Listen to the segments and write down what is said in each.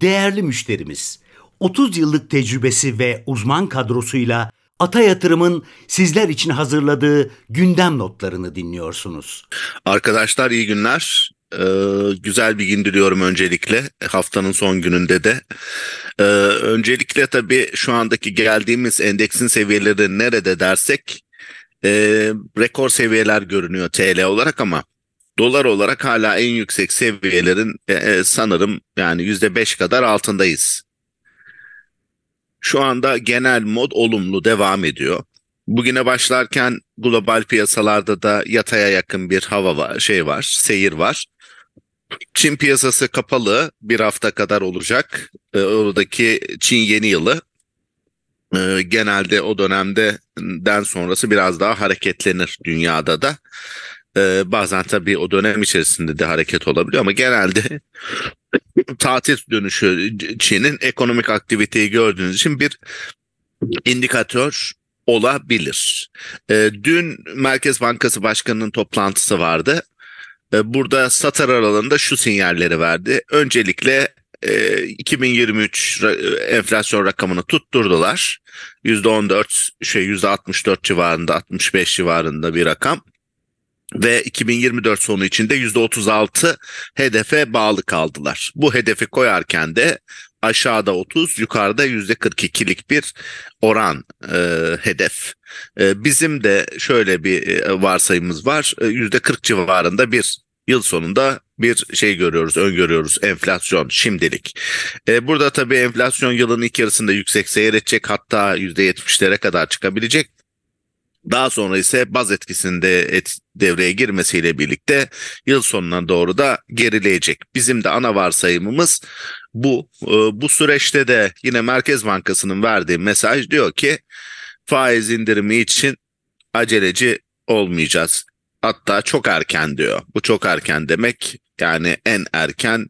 Değerli müşterimiz, 30 yıllık tecrübesi ve uzman kadrosuyla Ata Yatırım'ın sizler için hazırladığı gündem notlarını dinliyorsunuz. Arkadaşlar iyi günler. Ee, güzel bir gün diliyorum öncelikle haftanın son gününde de. Ee, öncelikle tabii şu andaki geldiğimiz endeksin seviyeleri nerede dersek e, rekor seviyeler görünüyor TL olarak ama dolar olarak hala en yüksek seviyelerin e, e sanırım yani %5 kadar altındayız. Şu anda genel mod olumlu devam ediyor. Bugüne başlarken global piyasalarda da yataya yakın bir hava var, şey var, seyir var. Çin piyasası kapalı bir hafta kadar olacak. E, oradaki Çin yeni yılı e, genelde o dönemde den sonrası biraz daha hareketlenir dünyada da. E, bazen tabii o dönem içerisinde de hareket olabiliyor ama genelde tatil dönüşü Çin'in ekonomik aktiviteyi gördüğünüz için bir indikatör olabilir. E, dün Merkez Bankası Başkanı'nın toplantısı vardı. E, burada Satar aralığında şu sinyalleri verdi. Öncelikle e, 2023 enflasyon rakamını tutturdular. %14 şey %64 civarında 65 civarında bir rakam ve 2024 sonu içinde %36 hedefe bağlı kaldılar. Bu hedefi koyarken de aşağıda 30 yukarıda %42'lik bir oran e, hedef. E, bizim de şöyle bir e, varsayımız var e, %40 civarında bir yıl sonunda bir şey görüyoruz, öngörüyoruz enflasyon şimdilik. E, burada tabii enflasyon yılın ilk yarısında yüksek seyredecek hatta %70'lere kadar çıkabilecek. Daha sonra ise baz etkisinde et, devreye girmesiyle birlikte yıl sonuna doğru da gerileyecek. Bizim de ana varsayımımız bu. E, bu süreçte de yine Merkez Bankası'nın verdiği mesaj diyor ki faiz indirimi için aceleci olmayacağız. Hatta çok erken diyor. Bu çok erken demek yani en erken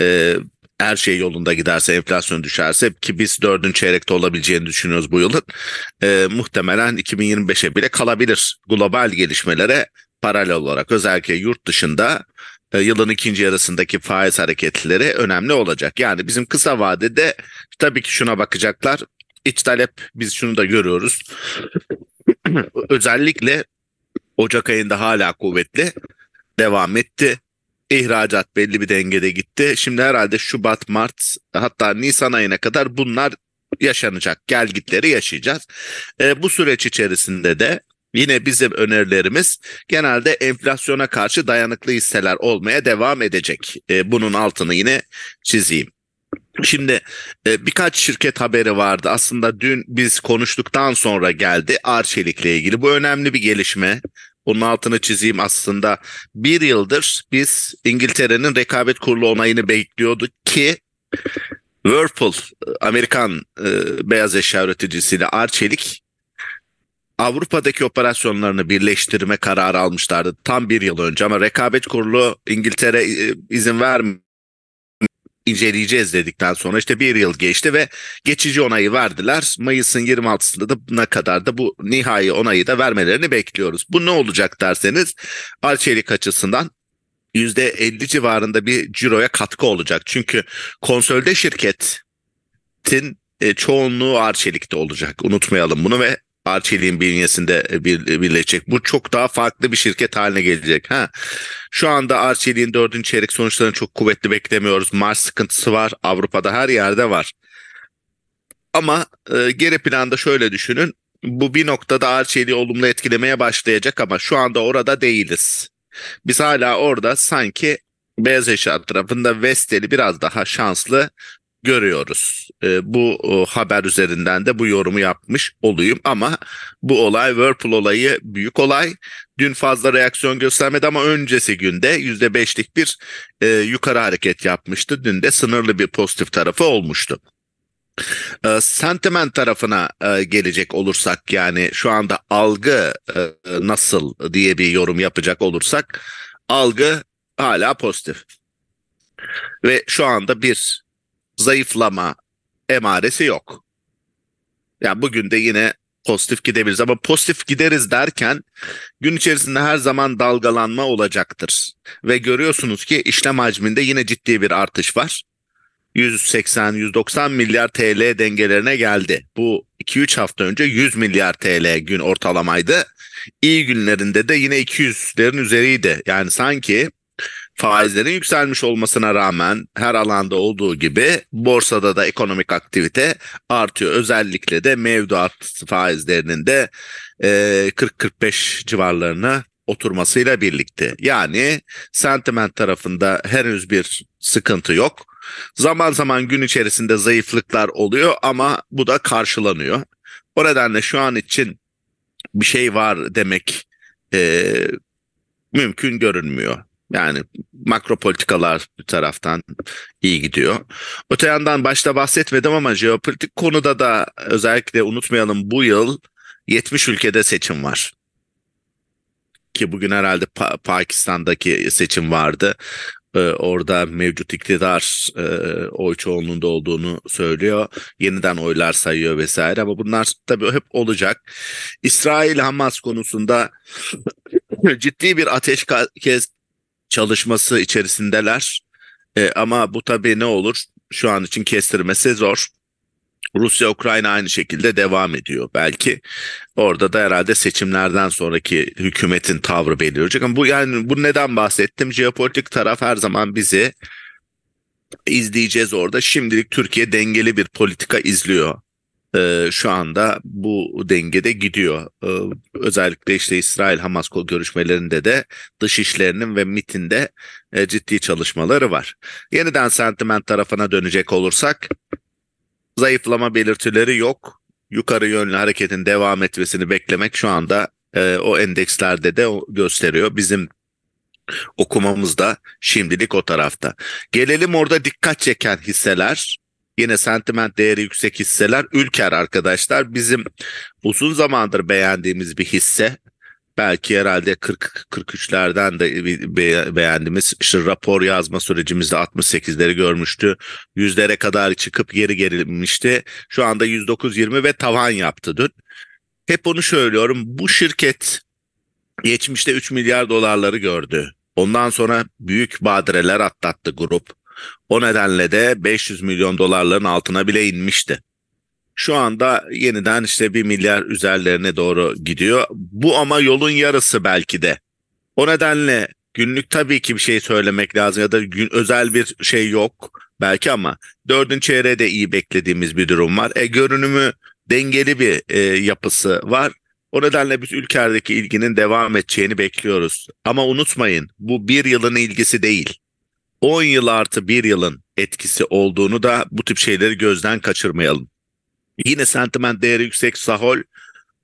e, her şey yolunda giderse enflasyon düşerse ki biz dördüncü çeyrekte olabileceğini düşünüyoruz bu yılın e, muhtemelen 2025'e bile kalabilir global gelişmelere paralel olarak özellikle yurt dışında e, yılın ikinci yarısındaki faiz hareketleri önemli olacak. Yani bizim kısa vadede tabii ki şuna bakacaklar iç talep biz şunu da görüyoruz özellikle Ocak ayında hala kuvvetli devam etti. İhracat belli bir dengede gitti. Şimdi herhalde Şubat, Mart hatta Nisan ayına kadar bunlar yaşanacak. Gel gitleri yaşayacağız. E, bu süreç içerisinde de yine bizim önerilerimiz genelde enflasyona karşı dayanıklı hisseler olmaya devam edecek. E, bunun altını yine çizeyim. Şimdi e, birkaç şirket haberi vardı. Aslında dün biz konuştuktan sonra geldi Arçelik'le ilgili. Bu önemli bir gelişme. Bunun altını çizeyim aslında. Bir yıldır biz İngiltere'nin rekabet kurulu onayını bekliyorduk ki Whirlpool, Amerikan e, beyaz eşya üreticisiyle Arçelik Avrupa'daki operasyonlarını birleştirme kararı almışlardı tam bir yıl önce ama rekabet kurulu İngiltere e, izin vermiyor inceleyeceğiz dedikten sonra işte bir yıl geçti ve geçici onayı verdiler. Mayıs'ın 26'sında da kadar da bu nihai onayı da vermelerini bekliyoruz. Bu ne olacak derseniz Arçelik açısından %50 civarında bir ciroya katkı olacak. Çünkü konsolde şirketin e, çoğunluğu Arçelik'te olacak. Unutmayalım bunu ve Arçelik'in bünyesinde e, bir, e, birleşecek. Bu çok daha farklı bir şirket haline gelecek. Ha. Şu anda Arçelik'in dördüncü çeyrek sonuçlarını çok kuvvetli beklemiyoruz. Mars sıkıntısı var. Avrupa'da her yerde var. Ama e, geri planda şöyle düşünün. Bu bir noktada Arçelik'i olumlu etkilemeye başlayacak ama şu anda orada değiliz. Biz hala orada sanki beyaz eşya tarafında Vestel'i biraz daha şanslı görüyoruz. E, bu o, haber üzerinden de bu yorumu yapmış olayım ama bu olay Whirlpool olayı büyük olay. Dün fazla reaksiyon göstermedi ama öncesi günde %5'lik bir e, yukarı hareket yapmıştı. Dün de sınırlı bir pozitif tarafı olmuştu. E, sentiment tarafına e, gelecek olursak yani şu anda algı e, nasıl diye bir yorum yapacak olursak algı hala pozitif. Ve şu anda bir zayıflama emaresi yok. Yani bugün de yine pozitif gidebiliriz ama pozitif gideriz derken gün içerisinde her zaman dalgalanma olacaktır. Ve görüyorsunuz ki işlem hacminde yine ciddi bir artış var. 180-190 milyar TL dengelerine geldi. Bu 2-3 hafta önce 100 milyar TL gün ortalamaydı. İyi günlerinde de yine 200'lerin üzeriydi. Yani sanki faizlerin yükselmiş olmasına rağmen her alanda olduğu gibi borsada da ekonomik aktivite artıyor. Özellikle de mevduat faizlerinin de e, 40-45 civarlarına oturmasıyla birlikte. Yani sentiment tarafında henüz bir sıkıntı yok. Zaman zaman gün içerisinde zayıflıklar oluyor ama bu da karşılanıyor. O nedenle şu an için bir şey var demek e, mümkün görünmüyor. Yani makro politikalar bir taraftan iyi gidiyor. Öte yandan başta bahsetmedim ama jeopolitik konuda da özellikle unutmayalım bu yıl 70 ülkede seçim var. Ki bugün herhalde pa- Pakistan'daki seçim vardı. Ee, orada mevcut iktidar e, oy çoğunluğunda olduğunu söylüyor. Yeniden oylar sayıyor vesaire ama bunlar tabii hep olacak. İsrail-Hamas konusunda ciddi bir ateşkes çalışması içerisindeler. E, ama bu tabii ne olur? Şu an için kestirmesi zor. Rusya Ukrayna aynı şekilde devam ediyor belki. Orada da herhalde seçimlerden sonraki hükümetin tavrı belirleyecek. Ama bu yani bu neden bahsettim? Jeopolitik taraf her zaman bizi izleyeceğiz orada. Şimdilik Türkiye dengeli bir politika izliyor. Ee, şu anda bu dengede gidiyor. Ee, özellikle işte İsrail-Hamas görüşmelerinde de dış işlerinin ve MIT'inde e, ciddi çalışmaları var. Yeniden sentiment tarafına dönecek olursak zayıflama belirtileri yok. Yukarı yönlü hareketin devam etmesini beklemek şu anda e, o endekslerde de gösteriyor. Bizim okumamız da şimdilik o tarafta. Gelelim orada dikkat çeken hisseler. Yine sentiment değeri yüksek hisseler. Ülker arkadaşlar bizim uzun zamandır beğendiğimiz bir hisse belki herhalde 40-43'lerden de be, beğendiğimiz işte rapor yazma sürecimizde 68'leri görmüştü. Yüzlere kadar çıkıp geri gerilmişti. Şu anda 109-20 ve tavan yaptı dün. Hep onu söylüyorum. Bu şirket geçmişte 3 milyar dolarları gördü. Ondan sonra büyük badireler atlattı grup. O nedenle de 500 milyon dolarların altına bile inmişti. Şu anda yeniden işte bir milyar üzerlerine doğru gidiyor. Bu ama yolun yarısı belki de. O nedenle günlük tabii ki bir şey söylemek lazım ya da gün, özel bir şey yok belki ama dördüncü çeyreğe de iyi beklediğimiz bir durum var. E, görünümü dengeli bir e, yapısı var. O nedenle biz ülkedeki ilginin devam edeceğini bekliyoruz. Ama unutmayın bu bir yılın ilgisi değil. 10 yıl artı bir yılın etkisi olduğunu da bu tip şeyleri gözden kaçırmayalım. Yine sentiment değeri yüksek Sahol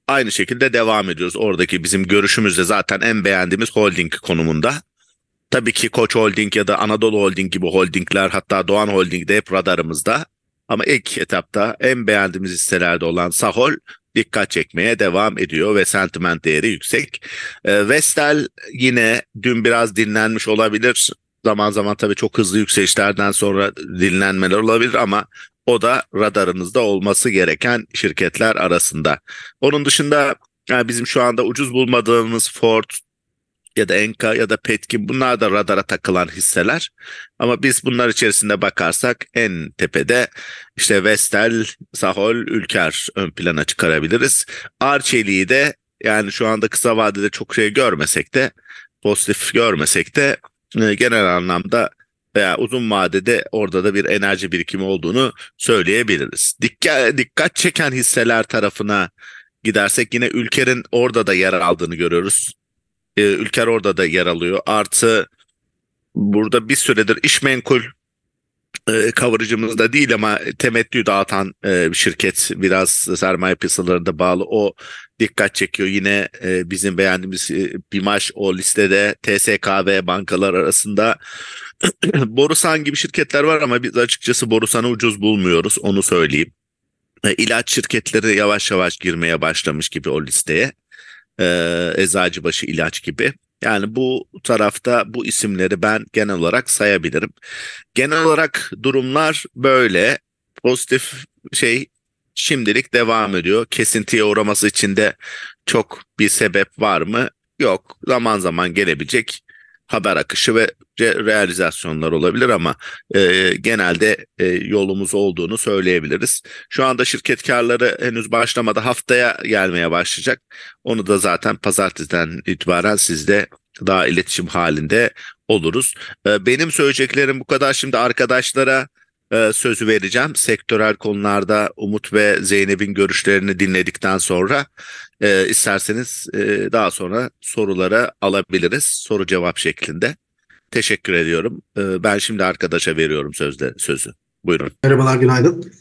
aynı şekilde devam ediyoruz. Oradaki bizim görüşümüzde zaten en beğendiğimiz holding konumunda. Tabii ki Koç Holding ya da Anadolu Holding gibi holdingler hatta Doğan Holding de hep radarımızda. Ama ilk etapta en beğendiğimiz hisselerde olan Sahol dikkat çekmeye devam ediyor ve sentiment değeri yüksek. E, Vestel yine dün biraz dinlenmiş olabilir. Zaman zaman tabii çok hızlı yükselişlerden sonra dinlenmeler olabilir ama o da radarınızda olması gereken şirketler arasında. Onun dışında yani bizim şu anda ucuz bulmadığımız Ford ya da Enka ya da Petkim bunlar da radara takılan hisseler. Ama biz bunlar içerisinde bakarsak en tepede işte Vestel, Sahol, Ülker ön plana çıkarabiliriz. Arçelik'i de yani şu anda kısa vadede çok şey görmesek de pozitif görmesek de e, genel anlamda veya uzun vadede orada da bir enerji birikimi olduğunu söyleyebiliriz. Dikkat, dikkat çeken hisseler tarafına gidersek yine Ülker'in orada da yer aldığını görüyoruz. Ee, Ülker orada da yer alıyor. Artı burada bir süredir iş menkul e, coverage'ımızda değil ama temettü dağıtan e, bir şirket biraz sermaye piyasalarında bağlı o dikkat çekiyor. Yine e, bizim beğendiğimiz e, BİMAŞ o listede TSK ve bankalar arasında Borusan gibi şirketler var ama biz açıkçası Borusan'ı ucuz bulmuyoruz onu söyleyeyim. E, ilaç şirketleri yavaş yavaş girmeye başlamış gibi o listeye. E, Eczacıbaşı ilaç gibi. Yani bu tarafta bu isimleri ben genel olarak sayabilirim. Genel olarak durumlar böyle. Pozitif şey şimdilik devam ediyor. Kesintiye uğraması için de çok bir sebep var mı? Yok. Zaman zaman gelebilecek haber akışı ve realizasyonlar olabilir ama e, genelde e, yolumuz olduğunu söyleyebiliriz. Şu anda şirket karları henüz başlamadı. Haftaya gelmeye başlayacak. Onu da zaten pazartesiden itibaren sizde daha iletişim halinde oluruz. E, benim söyleyeceklerim bu kadar. Şimdi arkadaşlara e, sözü vereceğim. Sektörel konularda Umut ve Zeynep'in görüşlerini dinledikten sonra e, isterseniz e, daha sonra sorulara alabiliriz. Soru cevap şeklinde. Teşekkür ediyorum. E, ben şimdi arkadaşa veriyorum sözde sözü. Buyurun. Merhabalar, günaydın.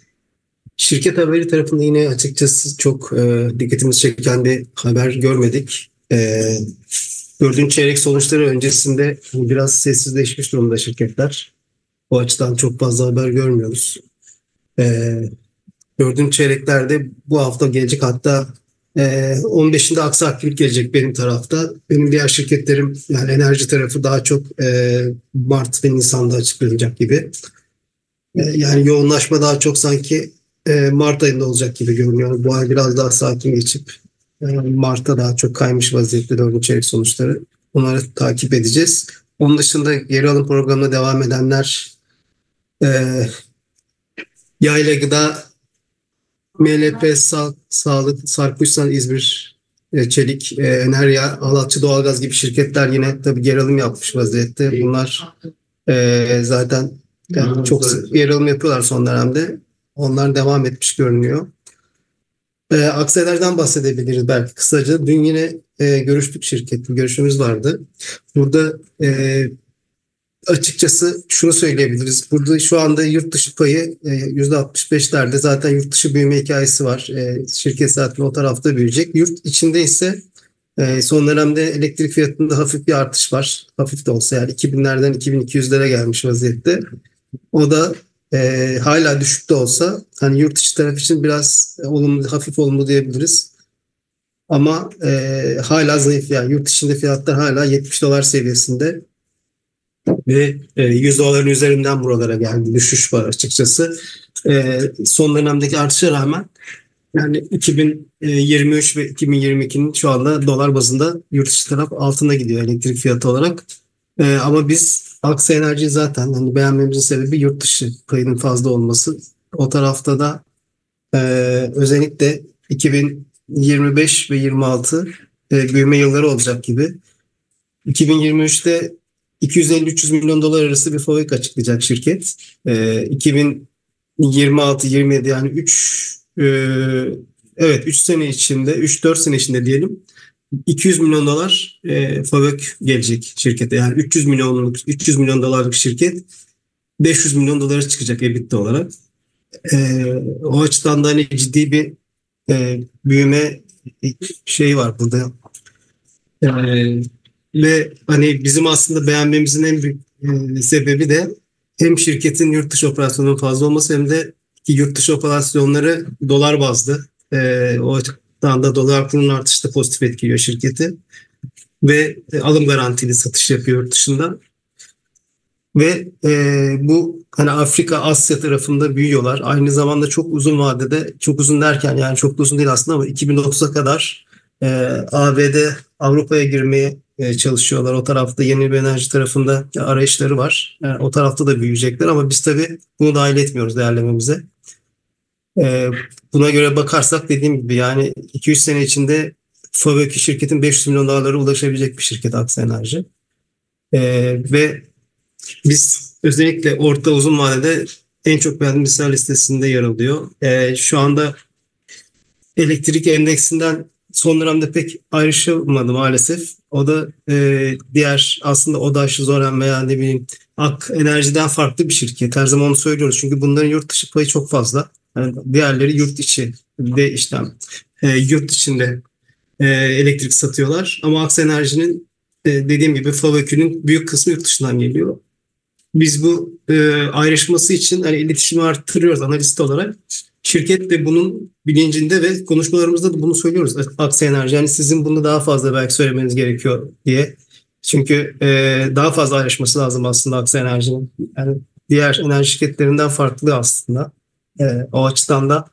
Şirket haberi tarafında yine açıkçası çok e, dikkatimizi çeken bir haber görmedik. E, dördüncü çeyrek sonuçları öncesinde biraz sessizleşmiş durumda şirketler. O açıdan çok fazla haber görmüyoruz. E, dördüncü çeyreklerde bu hafta gelecek hatta e, 15'inde aksi aktivite gelecek benim tarafta. Benim diğer şirketlerim yani enerji tarafı daha çok e, Mart ve Nisan'da açıklanacak gibi. E, yani yoğunlaşma daha çok sanki e, Mart ayında olacak gibi görünüyor. Bu ay biraz daha sakin geçip e, Mart'ta daha çok kaymış vaziyette dördüncü çeyrek sonuçları. Onları takip edeceğiz. Onun dışında geri alım programına devam edenler e, yayla gıda, MLP, Sa Sağlık, Sarkuşsan, İzmir, e, Çelik, e, Enerya, Alatçı Doğalgaz gibi şirketler yine tabii geri alım yapmış vaziyette. Bunlar e, zaten yani çok sık geri alım yapıyorlar son dönemde. Onlar devam etmiş görünüyor. E, aksiyelerden bahsedebiliriz belki kısaca. Dün yine e, görüştük şirket, görüşümüz vardı. Burada e, açıkçası şunu söyleyebiliriz. Burada şu anda yurt dışı payı e, %65'lerde zaten yurt dışı büyüme hikayesi var. E, şirket zaten o tarafta büyüyecek. Yurt içinde ise e, son dönemde elektrik fiyatında hafif bir artış var. Hafif de olsa yani 2000'lerden 2200'lere gelmiş vaziyette. O da e, hala düşük de olsa hani yurt dışı taraf için biraz olumlu, hafif olumlu diyebiliriz. Ama e, hala zayıf yani yurt dışında fiyatlar hala 70 dolar seviyesinde ve 100 e, doların üzerinden buralara geldi. Düşüş var açıkçası. E, son dönemdeki artışa rağmen yani 2023 ve 2022'nin şu anda dolar bazında yurt dışı taraf altında gidiyor elektrik fiyatı olarak. E, ama biz Aksa Enerji zaten hani beğenmemizin sebebi yurt dışı payının fazla olması. O tarafta da özellikle 2025 ve 26 büyüme yılları olacak gibi. 2023'te 250-300 milyon dolar arası bir FOVEC açıklayacak şirket. E, 2026-27 yani 3 e, evet 3 sene içinde 3-4 sene içinde diyelim 200 milyon dolar e, FOVEC gelecek şirkete. Yani 300 milyonluk 300 milyon dolarlık şirket 500 milyon dolara çıkacak EBITDA olarak. E, o açıdan da hani ciddi bir e, büyüme şey var burada. E, ve hani bizim aslında beğenmemizin en büyük e, sebebi de hem şirketin yurt dışı operasyonunun fazla olması hem de ki yurt dışı operasyonları dolar bazlı. E, o açıdan da dolar kurunun artışı da pozitif etkiliyor şirketi. Ve e, alım garantili satış yapıyor yurt dışında. Ve e, bu hani Afrika, Asya tarafında büyüyorlar. Aynı zamanda çok uzun vadede, çok uzun derken yani çok uzun değil aslında ama 2030'a kadar e, ABD Avrupa'ya girmeye e, çalışıyorlar. O tarafta yeni bir enerji tarafında arayışları var. Yani o tarafta da büyüyecekler ama biz tabii bunu dahil etmiyoruz değerlememize. E, buna göre bakarsak dediğim gibi yani 2-3 sene içinde FAVÖK'i şirketin 500 milyon dolarlara ulaşabilecek bir şirket Aksa Enerji. E, ve biz özellikle orta uzun vadede en çok beğendiğimiz listesinde yer alıyor. Şu anda elektrik endeksinden son dönemde pek ayrışılmadı maalesef. O da e, diğer aslında ODAŞ, Zoran veya ne bileyim Ak Enerji'den farklı bir şirket. Her zaman onu söylüyoruz. Çünkü bunların yurt dışı payı çok fazla. Yani diğerleri yurt içi de işlem. E, yurt içinde e, elektrik satıyorlar. Ama Aks Enerji'nin e, dediğim gibi FAVÖK'ünün büyük kısmı yurt dışından geliyor. Biz bu e, ayrışması için hani iletişimi arttırıyoruz analist olarak. Şirket de bunun bilincinde ve konuşmalarımızda da bunu söylüyoruz. Aksi enerji yani sizin bunu daha fazla belki söylemeniz gerekiyor diye. Çünkü e, daha fazla ayrışması lazım aslında Aksi Enerji'nin. Yani diğer enerji şirketlerinden farklı aslında. E, o açıdan da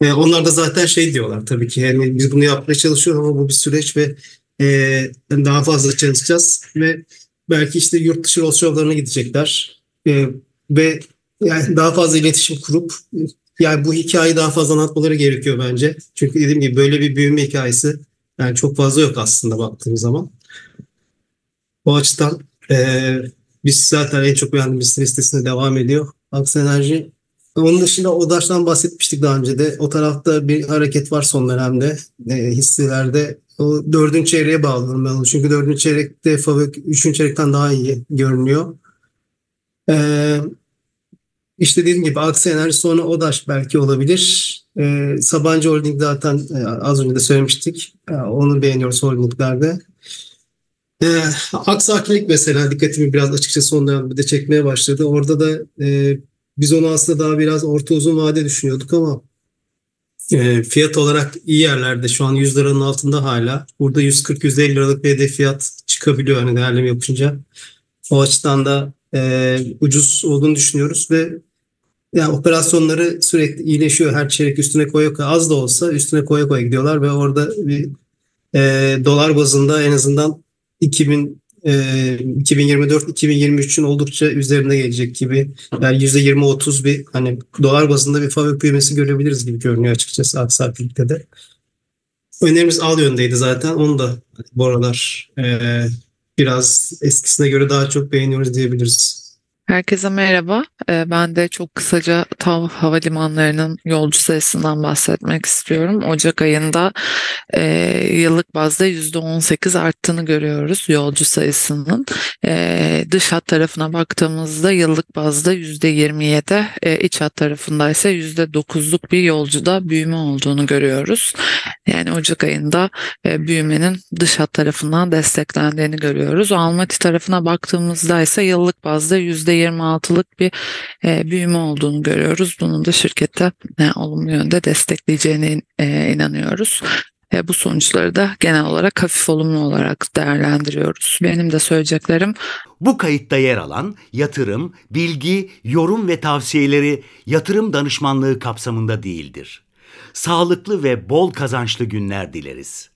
e, onlar da zaten şey diyorlar tabii ki yani biz bunu yapmaya çalışıyoruz ama bu bir süreç ve e, daha fazla çalışacağız ve belki işte yurt dışı roadshow gidecekler. E, ve yani daha fazla iletişim kurup yani bu hikayeyi daha fazla anlatmaları gerekiyor bence. Çünkü dediğim gibi böyle bir büyüme hikayesi yani çok fazla yok aslında baktığımız zaman. O açıdan e, biz zaten en çok beğendiğimiz listesine devam ediyor. Aksa Enerji. Onun dışında ODAŞ'tan bahsetmiştik daha önce de. O tarafta bir hareket var son dönemde. E, hisselerde o dördüncü çeyreğe bağlıyorum ben. Çünkü dördüncü çeyrekte Favök üçüncü çeyrekten daha iyi görünüyor. Ee, işte dediğim gibi Aksa Enerji sonra ODAŞ belki olabilir. Ee, Sabancı Holding zaten e, az önce de söylemiştik. E, onu beğeniyoruz holdinglerde. Ee, Aksa Akilik mesela dikkatimi biraz açıkçası son dönemde de çekmeye başladı. Orada da e, biz onu aslında daha biraz orta uzun vade düşünüyorduk ama e, fiyat olarak iyi yerlerde şu an 100 liranın altında hala. Burada 140-150 liralık bir hedef fiyat çıkabiliyor hani değerleme yapınca. O açıdan da e, ucuz olduğunu düşünüyoruz ve yani operasyonları sürekli iyileşiyor. Her çeyrek üstüne koya koya az da olsa üstüne koya koya gidiyorlar ve orada bir e, dolar bazında en azından 2000 e, 2024-2023'ün oldukça üzerine gelecek gibi yani %20-30 bir hani dolar bazında bir fabrik büyümesi görebiliriz gibi görünüyor açıkçası aksaklıkta da. Önerimiz al yöndeydi zaten. Onu da bu aralar e, biraz eskisine göre daha çok beğeniyoruz diyebiliriz. Herkese merhaba. Ee, ben de çok kısaca TAV havalimanlarının yolcu sayısından bahsetmek istiyorum. Ocak ayında e, yıllık bazda %18 arttığını görüyoruz yolcu sayısının. E, dış hat tarafına baktığımızda yıllık bazda %27, e, iç hat tarafında ise %9'luk bir yolcuda büyüme olduğunu görüyoruz. Yani Ocak ayında e, büyümenin dış hat tarafından desteklendiğini görüyoruz. Almaty tarafına baktığımızda ise yıllık bazda %26'lık bir e, büyüme olduğunu görüyoruz. Bunun da şirkette e, olumlu yönde destekleyeceğine e, inanıyoruz. E, bu sonuçları da genel olarak hafif olumlu olarak değerlendiriyoruz. Benim de söyleyeceklerim Bu kayıtta yer alan yatırım, bilgi, yorum ve tavsiyeleri yatırım danışmanlığı kapsamında değildir. Sağlıklı ve bol kazançlı günler dileriz.